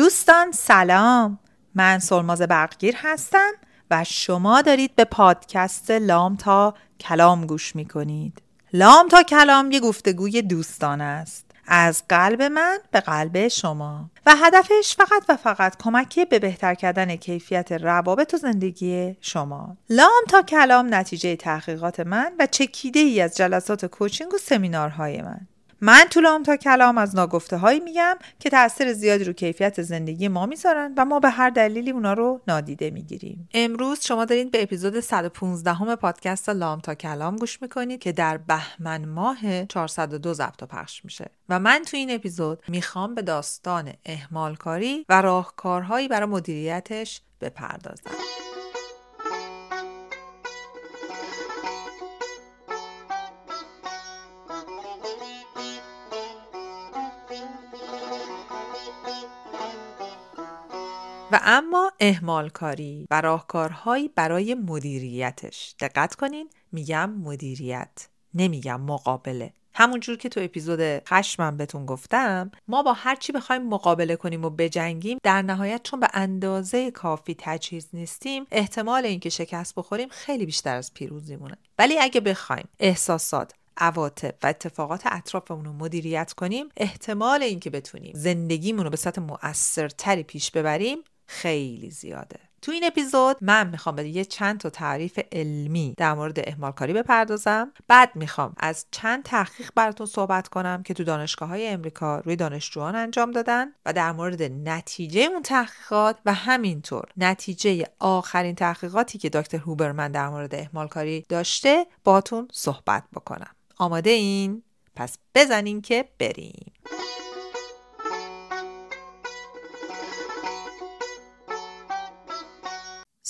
دوستان سلام. من سلماز برقگیر هستم و شما دارید به پادکست لام تا کلام گوش می کنید لام تا کلام یه گفتگوی دوستان است. از قلب من به قلب شما. و هدفش فقط و فقط کمکی به بهتر کردن کیفیت روابط و زندگی شما. لام تا کلام نتیجه تحقیقات من و چکیده ای از جلسات کوچینگ و سمینارهای من. من طولام تا کلام از ناگفته هایی میگم که تاثیر زیادی رو کیفیت زندگی ما می‌ذارن و ما به هر دلیلی اونا رو نادیده می‌گیریم. امروز شما دارید به اپیزود 115 همه پادکست لام تا کلام گوش می‌کنید که در بهمن ماه 402 ضبط و پخش میشه. و من تو این اپیزود می‌خوام به داستان اهمالکاری و راهکارهایی برای مدیریتش بپردازم. و اما اهمال کاری و راهکارهایی برای مدیریتش. دقت کنین میگم مدیریت نمیگم مقابله. همونجور که تو اپیزود خشمم بهتون گفتم ما با هر چی بخوایم مقابله کنیم و بجنگیم در نهایت چون به اندازه کافی تجهیز نیستیم احتمال اینکه شکست بخوریم خیلی بیشتر از پیروزیمونه ولی اگه بخوایم احساسات عواطف و اتفاقات اطرافمون رو مدیریت کنیم احتمال اینکه بتونیم زندگیمون رو به سطح مؤثرتری پیش ببریم خیلی زیاده. تو این اپیزود من می‌خوام به یه چند تا تعریف علمی در مورد اهمال کاری بپردازم. بعد می‌خوام از چند تحقیق براتون صحبت کنم که تو دانشگاه های امریکا روی دانشجویان انجام دادن و در مورد نتیجه اون تحقیقات و همینطور نتیجه آخرین تحقیقاتی که دکتر هوبرمن در مورد اهمال کاری داشته باتون صحبت بکنم. آماده این؟ پس بزنین که بریم.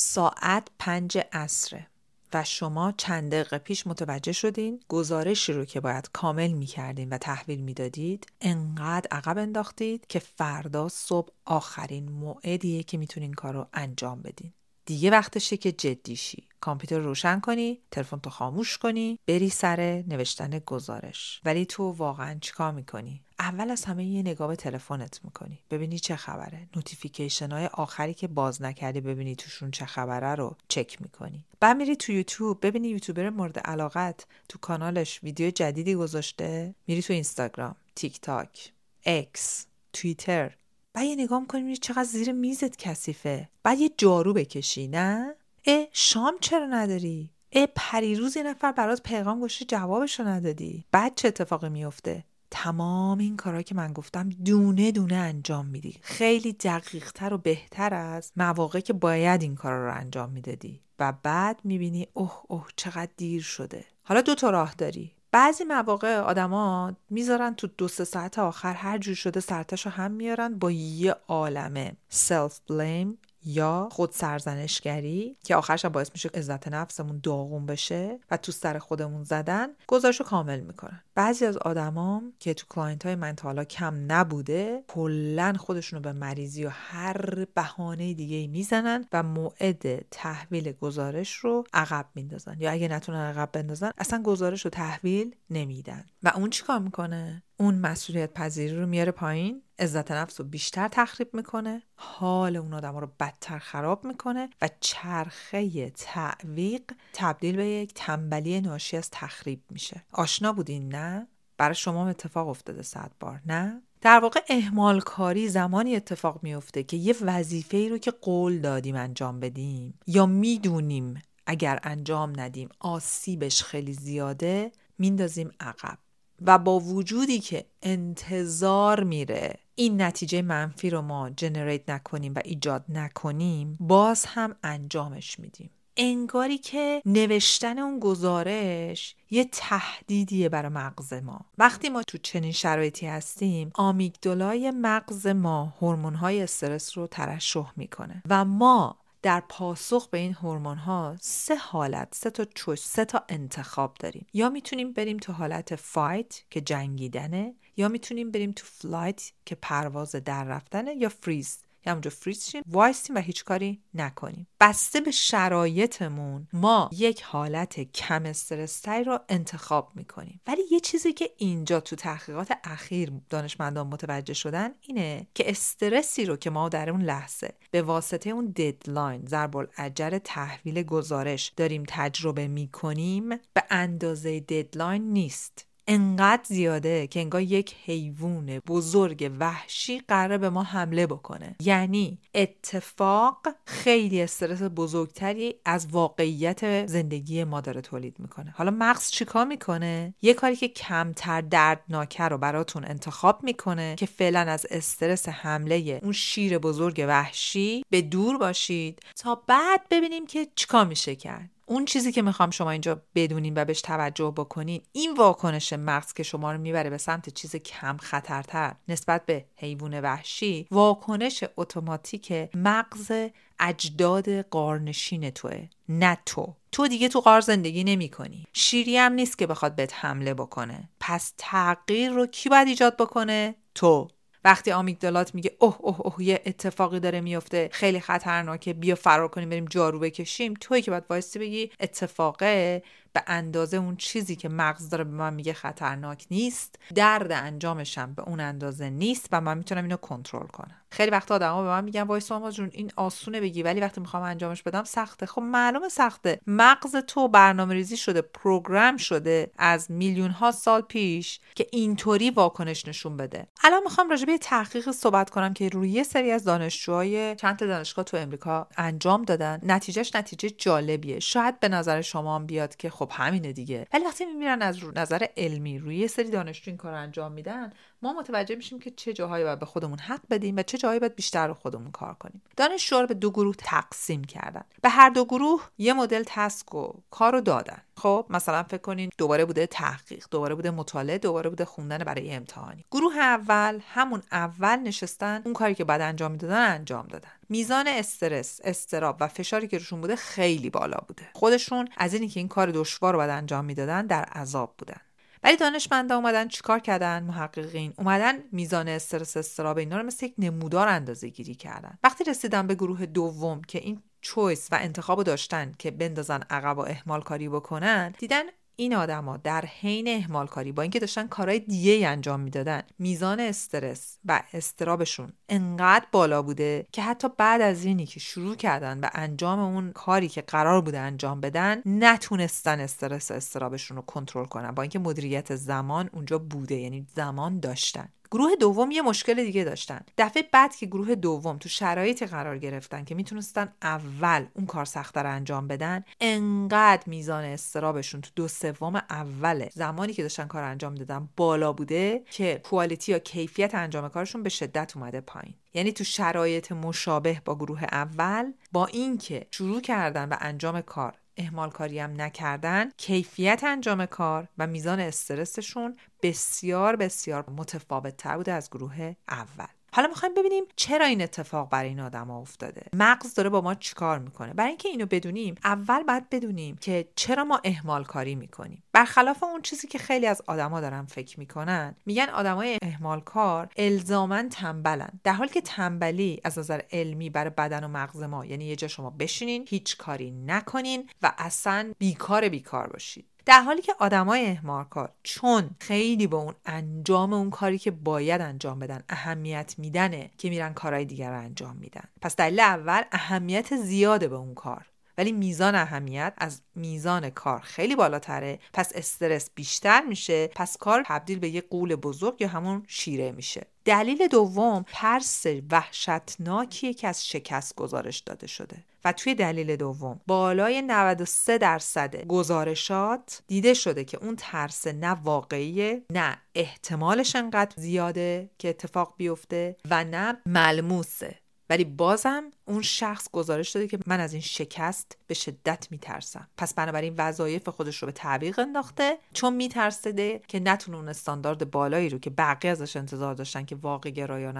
ساعت پنج عصره و شما چند دقیقه پیش متوجه شدین گزارشی رو که باید کامل می‌کردین و تحویل می‌دادید انقدر عقب انداختید که فردا صبح آخرین موعدیه که می‌تونین کار رو انجام بدین. دیگه وقتشه که جدی شی. کامپیوتر روشن کنی تلفن تو خاموش کنی بری سر نوشتن گزارش. ولی تو واقعا چیکار می‌کنی؟ اول از همه یه نگاه به تلفنت می‌کنی. ببینی چه خبره. notification های آخری که باز نکردی ببینی توشون چه خبره رو چک می‌کنی. بعد میری تو یوتیوب. ببینی یوتیوبر مورد علاقت تو کانالش ویدیو جدیدی گذاشته. میری تو اینستاگرام تیک تاک اکس توییتر. بعد یه نگاه می‌کنی چقدر زیر میزت کثیفه. بعد یه جارو بکشی نه؟ اه شام چرا نداری؟ اه پریروز یه نفر برات پیغام گوشی جوابشو ندادی. بعد چه اتفاقی میفته تمام این کارا که من گفتم دونه دونه انجام میدی. خیلی دقیقتر و بهتر از مواقع که باید این کارا رو انجام می‌دادی. و بعد می‌بینی اوه اوه چقدر دیر شده. حالا دو تا راه داری. بعضی مواقع آدما می‌ذارن تو دو سه ساعت آخر هر جور شده سر و تهشو هم میارن با یه عالمه. self-blame یا خود سرزنشگری که آخرش باعث میشه عزت نفسمون داغون بشه و تو سر خودمون زدن گذاشو کامل می‌کنن. بعضی از آدمام که تو client های من تا کم نبوده کلا خودشونو به مریضی و هر بهانه دیگه ای می‌زنن و موعد تحویل گزارش رو عقب میندازن. یا اگه نتونن عقب بندازن اصلا گزارش رو تحویل نمیدن. و اون چیکار می‌کنه؟ اون مسئولیت پذیری رو میاره پایین عزت نفس رو بیشتر تخریب می‌کنه حال اون آدم رو بدتر خراب می‌کنه و چرخه تعویق تبدیل به یک تنبلی ناشی از تخریب میشه. آشنا بودین نه؟ برای شما اتفاق افتاده صد بار نه؟ در واقع اهمال کاری زمانی اتفاق میفته که یه وظیفه ای رو که قول دادیم انجام بدیم یا می‌دونیم اگر انجام ندیم آسیبش خیلی زیاده میندازیم عقب. و با وجودی که انتظار میره این نتیجه منفی رو ما جنریت نکنیم و ایجاد نکنیم باز هم انجامش میدیم. انگاری که نوشتن اون گزارش یه تهدیدیه برای مغز ما. وقتی ما تو چنین شرایطی هستیم آمیگدالای مغز ما هورمون‌های استرس رو ترشح می‌کنه. و ما در پاسخ به این هورمون ها سه حالت سه تا choice سه تا انتخاب داریم. یا می‌تونیم بریم تو حالت fight که جنگیدنه یا می‌تونیم بریم تو flight که پرواز در رفتنه یا فریز یا همونجا فریز شیم وایسیم و هیچ کاری نکنیم. بسته به شرایطمون ما یک حالت کم استرس رو انتخاب می‌کنیم. ولی یه چیزی که اینجا تو تحقیقات اخیر دانشمندان متوجه شدن اینه که استرسی رو که ما در اون لحظه به واسطه اون deadline ضرب‌الاجل تحویل گزارش داریم تجربه می‌کنیم به اندازه deadline نیست. انقدر زیاده که انگار یک حیوان بزرگ وحشی قراره به ما حمله بکنه. یعنی اتفاق خیلی استرس بزرگتری از واقعیت زندگی ما داره تولید می‌کنه. حالا مغز چیکار می‌کنه؟ یه کاری که کمتر دردناکه رو براتون انتخاب می‌کنه که فعلا از استرس حمله اون شیر بزرگ وحشی به دور باشید تا بعد ببینیم که چیکار میشه کرد. اون چیزی که می‌خوام شما اینجا بدونین و بهش توجه بکنین این واکنش مغز که شما رو می‌بره به سمت چیز کم خطرتر نسبت به حیوان وحشی واکنش اتوماتیک مغز اجداد قارنشین توه نه تو. تو دیگه تو قار زندگی نمی کنی شیری هم نیست که بخواد بهت حمله بکنه. پس تغییر رو کی باید ایجاد بکنه؟ تو. وقتی آمیگدالات میگه اوه اوه اوه یه اتفاقی داره میفته خیلی خطرناکه بیا فرار کنیم بریم جارو بکشیم تویی که باید وایسی بگی اتفاقه. به اندازه اون چیزی که مغز داره به من میگه خطرناک نیست. درد انجامشم به اون اندازه نیست و من می‌تونم اینو کنترل کنم. خیلی وقت آدما به من میگن وایس ماما جون این آسونه بگی ولی وقتی می‌خوام انجامش بدم سخته. خب معلومه سخته. مغز تو برنامه ریزی شده program شده از میلیون ها سال پیش که اینطوری واکنش نشون بده. الان می‌خوام راجع به تحقیق صحبت کنم که روی یه سری از دانشجوهای چند تا دانشگاه تو امریکا انجام دادن. نتیجهش نتیجه جالبیه. شاید به نظر شما بیاد که خب همینه دیگه. ولی وقتی میمیرن از نظر علمی روی سری دانشجو این کار انجام میدن ما متوجه میشیم که چه جاهایی باید به خودمون حق بدیم و چه جاهایی باید بیشتر رو خودمون کار کنیم. دانشجو رو به دو گروه تقسیم کردن. به هر دو گروه یه مدل تسک و کار رو دادن. خب مثلا فکر کنین دوباره بوده تحقیق دوباره بوده مطالعه دوباره بوده خوندن برای امتحانی. گروه اول همون اول نشستن اون کاری که بعد انجام می‌دادن انجام دادن. میزان استرس استراب و فشاری که روشون بوده خیلی بالا بوده. خودشون از اینی که این کار دشوار رو باید انجام می‌دادن در عذاب بودن. ولی دانشمندا اومدن چیکار کردن؟ محققین. اومدن میزان استرس استراب اینا رو مثل یک نمودار اندازه گیری کردن. وقتی رسیدن به گروه دوم که این چویس و انتخاب داشتن که بندازن عقب و اهمال کاری بکنن دیدن این آدما در حین اهمال کاری با اینکه داشتن کارهای دیگه انجام می‌دادن میزان استرس و استرابشون انقدر بالا بوده که حتی بعد از اینی که شروع کردن به انجام اون کاری که قرار بوده انجام بدن نتونستن استرس استرابشون رو کنترل کنن. با اینکه مدیریت زمان اونجا بوده یعنی زمان داشتن. گروه دوم یه مشکل دیگه داشتن. دفعه بعد که گروه دوم تو شرایطی قرار گرفتن که می‌تونستن اول اون کار سخته رو انجام بدن انقدر میزان استرابشون تو دو سوم اول زمانی که داشتن کار انجام دادن بالا بوده که کوالیتی یا کیفیت انجام کارشون به شدت اومده پایین. یعنی تو شرایط مشابه با گروه اول با اینکه شروع کردن به انجام کار اهمال کاری هم نکردن کیفیت انجام کار و میزان استرسشون بسیار بسیار متفاوت تر بوده از گروه اول. حالا می‌خوایم ببینیم چرا این اتفاق برای این آدم افتاده. مغز داره با ما چیکار می‌کنه؟ برای اینکه اینو بدونیم اول باید بدونیم که چرا ما اهمال کاری می‌کنیم. برخلاف اون چیزی که خیلی از آدما دارن فکر می‌کنن میگن آدمای اهمال کار الزاما تنبلن. در حالی که تنبلی از نظر علمی برای بدن و مغز ما یعنی یه جا شما بشینین هیچ کاری نکنین و اصلا بیکار بیکار باشید در حالی که آدمای اهمالکار چون خیلی به اون انجام اون کاری که باید انجام بدن اهمیت میدنه که میرن کارهای دیگر رو انجام میدن. پس دلیل اول اهمیت زیاده به اون کار. ولی میزان اهمیت از میزان کار خیلی بالاتره. پس استرس بیشتر میشه. پس کار تبدیل به یه قول بزرگ یا همون شیره میشه. دلیل دوم ترس وحشتناکیه که از شکست گزارش داده شده. و توی دلیل دوم بالای 93 درصد گزارشات دیده شده که اون ترس نه واقعیه نه احتمالش انقدر زیاده که اتفاق بیفته و نه ملموسه. ولی بازم اون شخص گزارش داده که من از این شکست به شدت میترسم. پس بنابراین وظایف خودش رو به تعویق انداخته چون میترسیده که نتونه اون استاندارد بالایی رو که بقیه ازش انتظار داشتن که واقع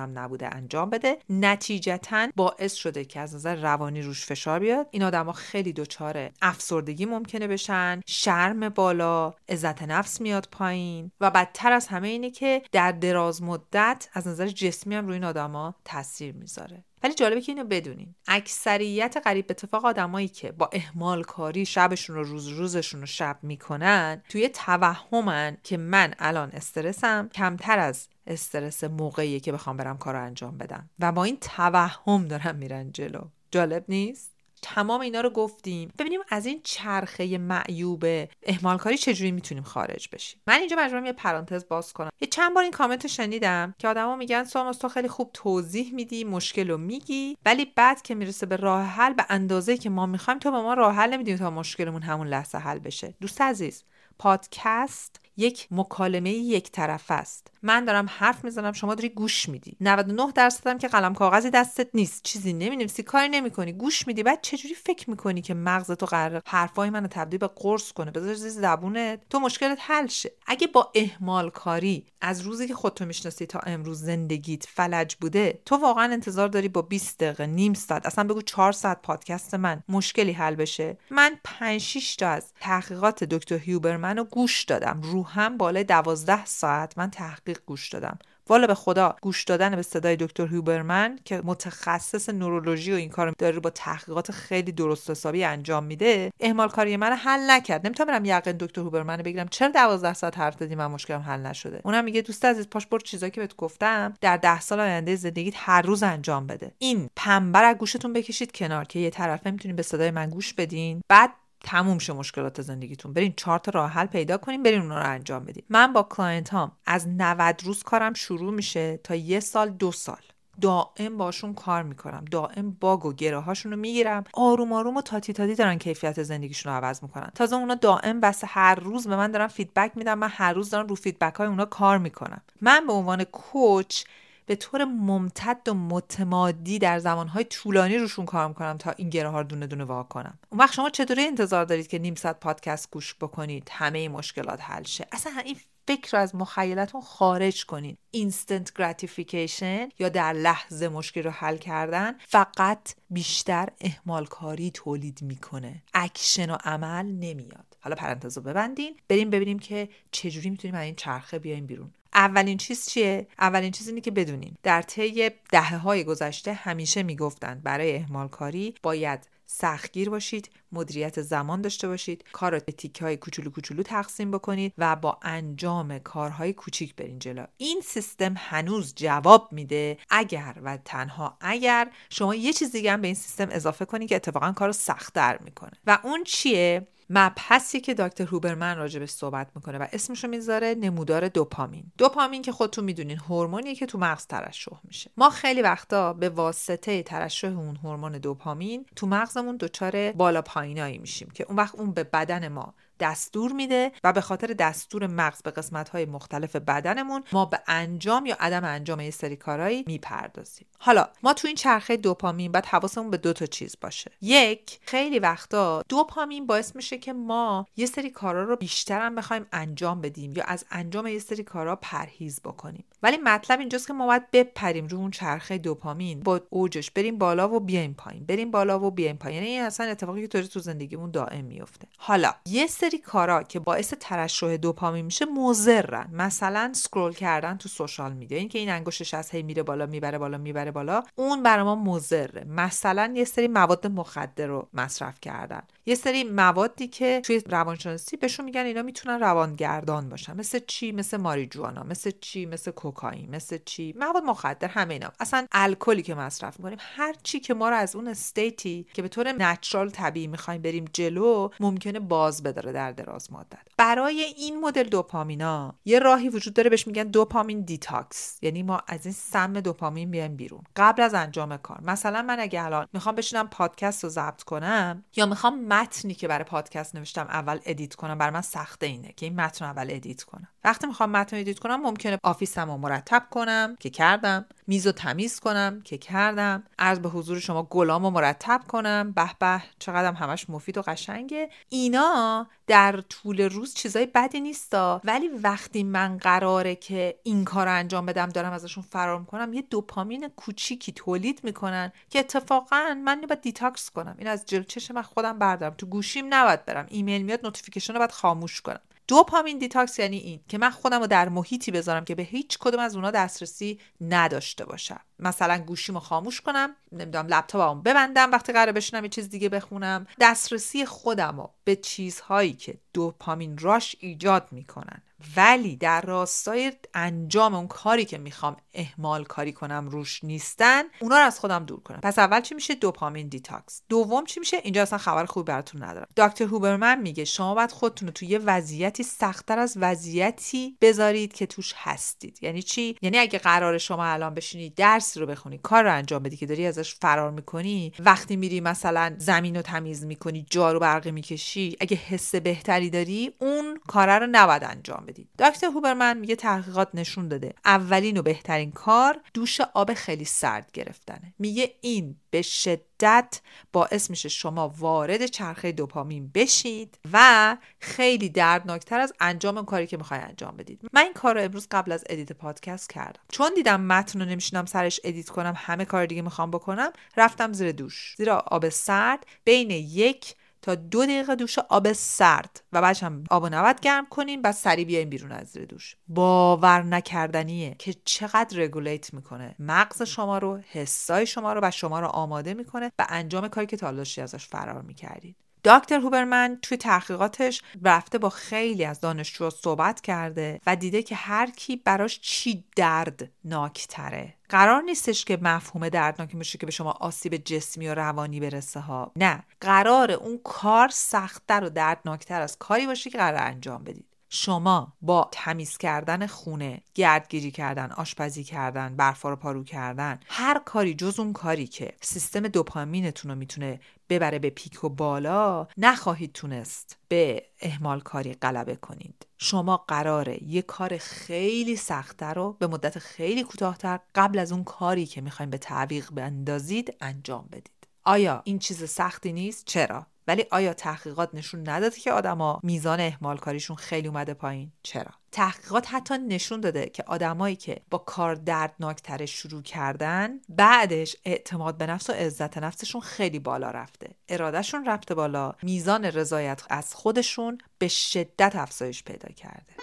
نبوده انجام بده نتیجتا باعث شده که از نظر روانی روش فشار بیاد. این آدما خیلی دچار افسردگی ممکنه بشن شرم بالا عزت نفس میاد پایین و بدتر از همه اینه که در دراز مدت از نظر جسمی هم روی این آدما تاثیر می‌ذاره. ولی جالبه که اینو بدونین اکثریت قریب اتفاق آدمایی که با اهمال کاری شبشون رو روز روزشون رو شب می‌کنن توی توهمن که من الان استرسم کمتر از استرس موقعیه که بخوام برم کار انجام بدم. و با این توهم دارم میرن جلو. جالب نیست؟ تمام اینا رو گفتیم. ببینیم از این چرخه معیوب اهمال کاری چجوری می‌تونیم خارج بشیم. من اینجا مجبورم یه پرانتز باز کنم. یه چند بار این کامنت شنیدم که آدما میگن سانوس تو خیلی خوب توضیح میدی مشکل رو میگی ولی بعد که می‌رسه به راه حل به اندازه که ما می‌خوایم تو به ما راه حل نمیدیم تا مشکلمون همون لحظه حل بشه. دوست عزیز پادکست یک مکالمه یک طرف است. من دارم حرف می‌زنم شما داری گوش میدی. 99 درصدم که قلم کاغذی دستت نیست. چیزی نمی‌نویسی کاری نمی‌کنی. گوش میدی بعد چجوری فکر می‌کنی که مغز تو قرار حرفای منو تبدیل به قرص کنه؟ بذار زیر زبونت. تو مشکلت حل شه. اگه با اهمال کاری از روزی که خودتو می‌شناسی تا امروز زندگیت فلج بوده تو واقعا انتظار داری با 20 دقیقه نیم ساعت اصلا بگو 4 ساعت پادکست من مشکلی حل بشه. من 5 6 تا از تحقیقات دکتر هیوبرمن رو گوش دادم. روحم بالای 12 ساعت من تحقیق گوش دادم. والا به خدا گوش دادن به صدای دکتر هوبرمن که متخصص نورولوژی و این کار داره با تحقیقات خیلی درست حسابی انجام میده اهمال کاری من حل نکرد. نمی‌تونم برم یقه دکتر هوبرمن بگیرم. چرا 12 ساعت حرف زدی من مشکلم حل نشده. اونم میگه دوست عزیز پاشو برو چیزایی که بهت گفتم در ده سال آینده زندگیت هر روز انجام بده. این پنبه رو از گوشتون بکشید کنار که یه طرفه می‌تونید به صدای من گوش بدین. بعد تموم شه مشکلات زندگیتون. برین چهار راه حل پیدا کنین برین اونا رو انجام بدین. من با client هام از 90 روز کارم شروع میشه تا یه سال دو سال. دائم باشون کار می‌کنم. دائم bug و گره هاشون رو می‌گیرم. آروم آروم و تاتی تاتی دارن کیفیت زندگیشون رو عوض می‌کنن. تازه اونا دائم بس هر روز به من دارن feedback میدن من هر روز دارم رو feedback های اونا کار می‌کنم. من به عنوان coach به طور ممتد و متمادی در زمانهای طولانی روشون کار می‌کنم تا این گره ها رو دونه دونه وا کنم. اون وقت شما چطوری انتظار دارید که نیم ساعت پادکست گوش بکنید؟ همه مشکلات حل شه. اصلا این فکر رو از مخیلتون خارج کنید instant gratification یا در لحظه مشکل رو حل کردن فقط بیشتر اهمال کاری تولید می‌کنه. اکشن و عمل نمیاد. حالا پرانتز رو ببندین. بریم ببینیم که چجوری می‌تونیم از این چرخه بیایم بیرون. اولین چیز چیه؟ اولین چیز اینه که بدونیم در طی دهه های گذشته همیشه می‌گفتند برای اهمال کاری باید سختگیر باشید مدیریت زمان داشته باشید کار به تیکه های کوچولو کوچولو تقسیم بکنید و با انجام کارهای کوچیک برین جلو. این سیستم هنوز جواب میده اگر و تنها اگر شما یه چیز دیگه هم به این سیستم اضافه کنید که اتفاقا کار رو سختتر می‌کنه. و اون چیه؟ مبحثی که دکتر هوبرمن راجبش صحبت می‌کنه و اسمشو می‌ذاره نمودار دوپامین. دوپامین که خودتون می‌دونین هورمونی که تو مغز ترشح میشه. ما خیلی وقتا به واسطه ترشح اون هورمون دوپامین تو مغزمون دچار بالا پایینایی میشیم که اون وقت اون به بدن ما دستور میده و به خاطر دستور مغز به قسمت های مختلف بدنمون ما به انجام یا عدم انجام یه سری کارهایی می‌پردازیم. حالا ما تو این چرخه دوپامین باید حواسمون به دو تا چیز باشه. یک خیلی وقتا دوپامین باعث میشه که ما یه سری کارا رو بیشتر بخوایم انجام بدیم یا از انجام یه سری کارا پرهیز بکنیم. ولی مطلب اینجاست که ما باید بپریم رو اون چرخه دوپامین با اوجش بریم بالا و بیایم پایین بریم بالا و بیایم پایین. یعنی این اصلا اتفاقی که تو زندگیمون دائم میفته. حالا یه سری کارا که باعث ترشح دوپامین میشه مضرن. مثلا سکرول کردن تو سوشال میدیا. این که این انگشتش از هی میره بالا می‌بره بالا می‌بره بالا اون برای ما مضره. مثلا یه سری مواد مخدر رو مصرف کردن. یه سری موادی که توی روانشناسی بهشون میگن اینا می‌تونن روانگردان باشن. مثل چی؟ مثل ماریجوانا مثل چی؟ مثل کوکائین مثل چی؟ مواد مخدر همه اینا. اصلا الکلی که مصرف می‌کنیم هر چی که ما رو از اون استیتی که به طور نچرال طبیعی می‌خوایم بریم جلو ممکنه باز بداره در دراز مدت. برای این مدل دوپامینا یه راهی وجود داره بهش میگن dopamine detox. یعنی ما از این سم دوپامین بیایم بیرون. قبل از انجام کار. مثلا من اگه الان می‌خوام بشینم پادکست رو ضبط کنم یا می‌خوام متنی که برای پادکست نوشتم اول ادیت کنم برای من سخته اینه که این متن اول ادیت کنم. وقتی می‌خوام متن ادیت کنم ممکنه office م رو مرتب کنم که کردم. میز و تمیز کنم که کردم. عرض به حضور شما گلام و مرتب کنم. به به چقدر همش مفید و قشنگه. اینا در طول روز چیزای بدی نیستا. ولی وقتی من قراره که این کار رو انجام بدم دارم ازشون فرار می‌کنم یه دوپامین کوچیکی تولید می‌کنن که اتفاقا من باید detox کنم. این از جلو چشم من خودم بردارم. تو گوشیم نباید برم. ایمیل میاد notification رو باید خاموش کنم. dopamine detox یعنی این که من خودم رو در محیطی بذارم که به هیچ کدوم از اونا دسترسی نداشته باشم. مثلا گوشیمو خاموش کنم نمی‌دونم لپتاپمو ببندم وقتی قرار بشینم یه چیز دیگه بخونم. دسترسی خودم رو به چیزهایی که dopamine rush ایجاد می‌کنن. ولی در راستای انجام اون کاری که می‌خوام اهمال کاری کنم روش نیستن اونا رو از خودم دور کنم. پس اول چی میشه؟ dopamine detox. دوم چی میشه؟ اینجا اصلا خبر خوبی براتون ندارم. دکتر هوبرمن میگه شما باید خودتون رو توی یه وضعیتی سختتر از وضعیتی بذارید که توش هستید. یعنی چی؟ یعنی اگه قرار شما الان بشینی درس رو بخونی کار رو انجام بدی که داری ازش فرار می‌کنی وقتی میری مثلا زمین رو تمیز می‌کنی جارو برقی می‌کشی اگه حس بهتری داری اون کار رو نباید انجام بدی. دکتر هوبرمن میگه تحقیقات نشون داده. اولین و بهترین کار دوش آب خیلی سرد گرفتنه. میگه این به شدت باعث میشه شما وارد چرخه دوپامین بشید و خیلی دردناکتر از انجام کاری که می‌خوای انجام بدید. من این کار رو امروز قبل از edit پادکست کردم. چون دیدم متن رو نمیشینم سرش edit کنم همه کار دیگه می‌خوام بکنم رفتم زیر دوش. زیر آب سرد بین یک تا دو دقیقه دوش آب سرد و بعدش هم آب و نبات گرم کنین بعد سریع بیاین بیرون از زیر دوش. باور نکردنیه که چقدر رگولیت می‌کنه. مغز شما رو حسای شما رو و شما رو آماده می‌کنه به انجام کاری که تا ازش فرار می‌کردید دکتر هوبرمن توی تحقیقاتش رفته با خیلی از دانشجوها صحبت کرده و دیده که هر کی براش چی دردناکتره. قرار نیستش که مفهوم دردناکی باشه که به شما آسیب جسمی و روانی برسه ها. نه. قرار اون کار سختتر و دردناکتر از کاری باشه که قرار انجام بدید. شما با تمیز کردن خونه گردگیری کردن آشپزی کردن برفا رو پارو کردن هر کاری جز اون کاری که سیستم دوپامینتون رو می‌تونه ببره به پیک و بالا نخواهید تونست به اهمال کاری غلبه کنید شما قراره یه کار خیلی سختتر رو به مدت خیلی کوتاهتر قبل از اون کاری که می‌خوایم به تعویق بندازید انجام بدید آیا این چیز سختی نیست؟ چرا؟ ولی آیا تحقیقات نشون نداده که آدما میزان اهمال کاریشون خیلی اومده پایین؟ چرا؟ تحقیقات حتی نشون داده که آدمایی که با کار دردناکتر شروع کردن بعدش اعتماد به نفس و عزت نفسشون خیلی بالا رفته. ارادهشون رفته بالا. میزان رضایت از خودشون به شدت افزایش پیدا کرده.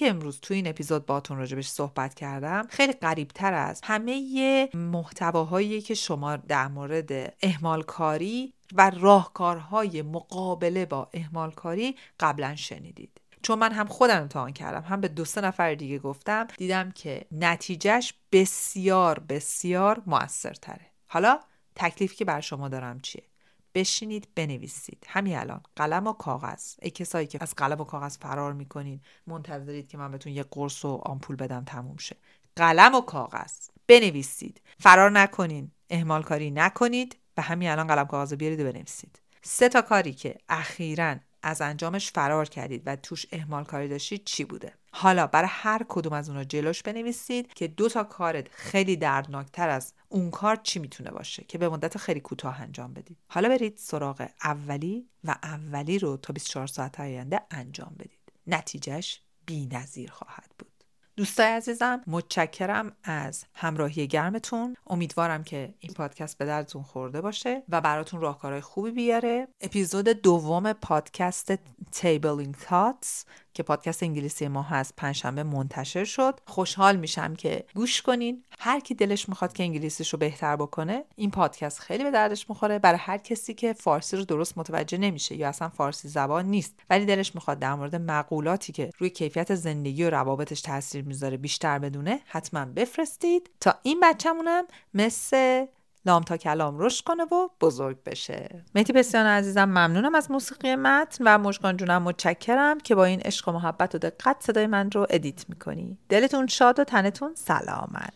که امروز تو این اپیزود باتون راجبش صحبت کردم خیلی قریبتر از همه محتواهایی که شما در مورد اهمال کاری و راهکارهای مقابله با اهمال کاری قبلا شنیدید. چون من هم خودم امتحان کردم هم به دو سه نفر دیگه گفتم دیدم که نتیجهش بسیار بسیار موثرتره. حالا تکلیفی که بر شما دارم چیه؟ بشینید بنویسید. همین الان. قلم و کاغذ. ای کسایی که از قلم و کاغذ فرار می‌کنین منتظرید که من بهتون یه قرص و آمپول بدم تموم شه. قلم و کاغذ. بنویسید. فرار نکنین. اهمال کاری نکنید و همین الان قلم کاغذ بیارید و بنویسید. سه تا کاری که اخیرا از انجامش فرار کردید و توش اهمال کاری داشتید چی بوده؟ حالا برای هر کدوم از اونا جلوش بنویسید که دو تا کارت خیلی دردناکتر از اون کار چی می‌تونه باشه که به مدت خیلی کوتاه انجام بدید. حالا برید سراغ اولی و اولی رو تا 24 ساعت آینده انجام بدید. نتیجهش نظیر خواهد بود. دوستای عزیزم متشکرم از همراهی گرمتون. امیدوارم که این پادکست به دردتون خورده باشه و براتون راهکارهای خوبی بیاره. اپیزود دوم پادکست Tabling Thoughts. که پادکست انگلیسی ما هست پنجشنبه منتشر شد. خوشحال میشم که گوش کنین. هر کی دلش می‌خواد که انگلیسیش رو بهتر بکنه این پادکست خیلی به دردش می‌خوره. برای هر کسی که فارسی رو درست متوجه نمیشه یا اصلا فارسی زبان نیست. ولی دلش می‌خواد در مورد مقولاتی که روی کیفیت زندگی و روابطش تاثیر می‌ذاره بیشتر بدونه حتما بفرستید. تا این بچه‌مونم مثل لام تا کلام رشد کنه و بزرگ بشه. مهدی بسیار عزیزم ممنونم از موسیقی متن و مشکان جونم متشکرم که با این عشق و محبت و دقت صدای من رو ادیت می‌کنی. دلتون شاد و تنتون سلامت.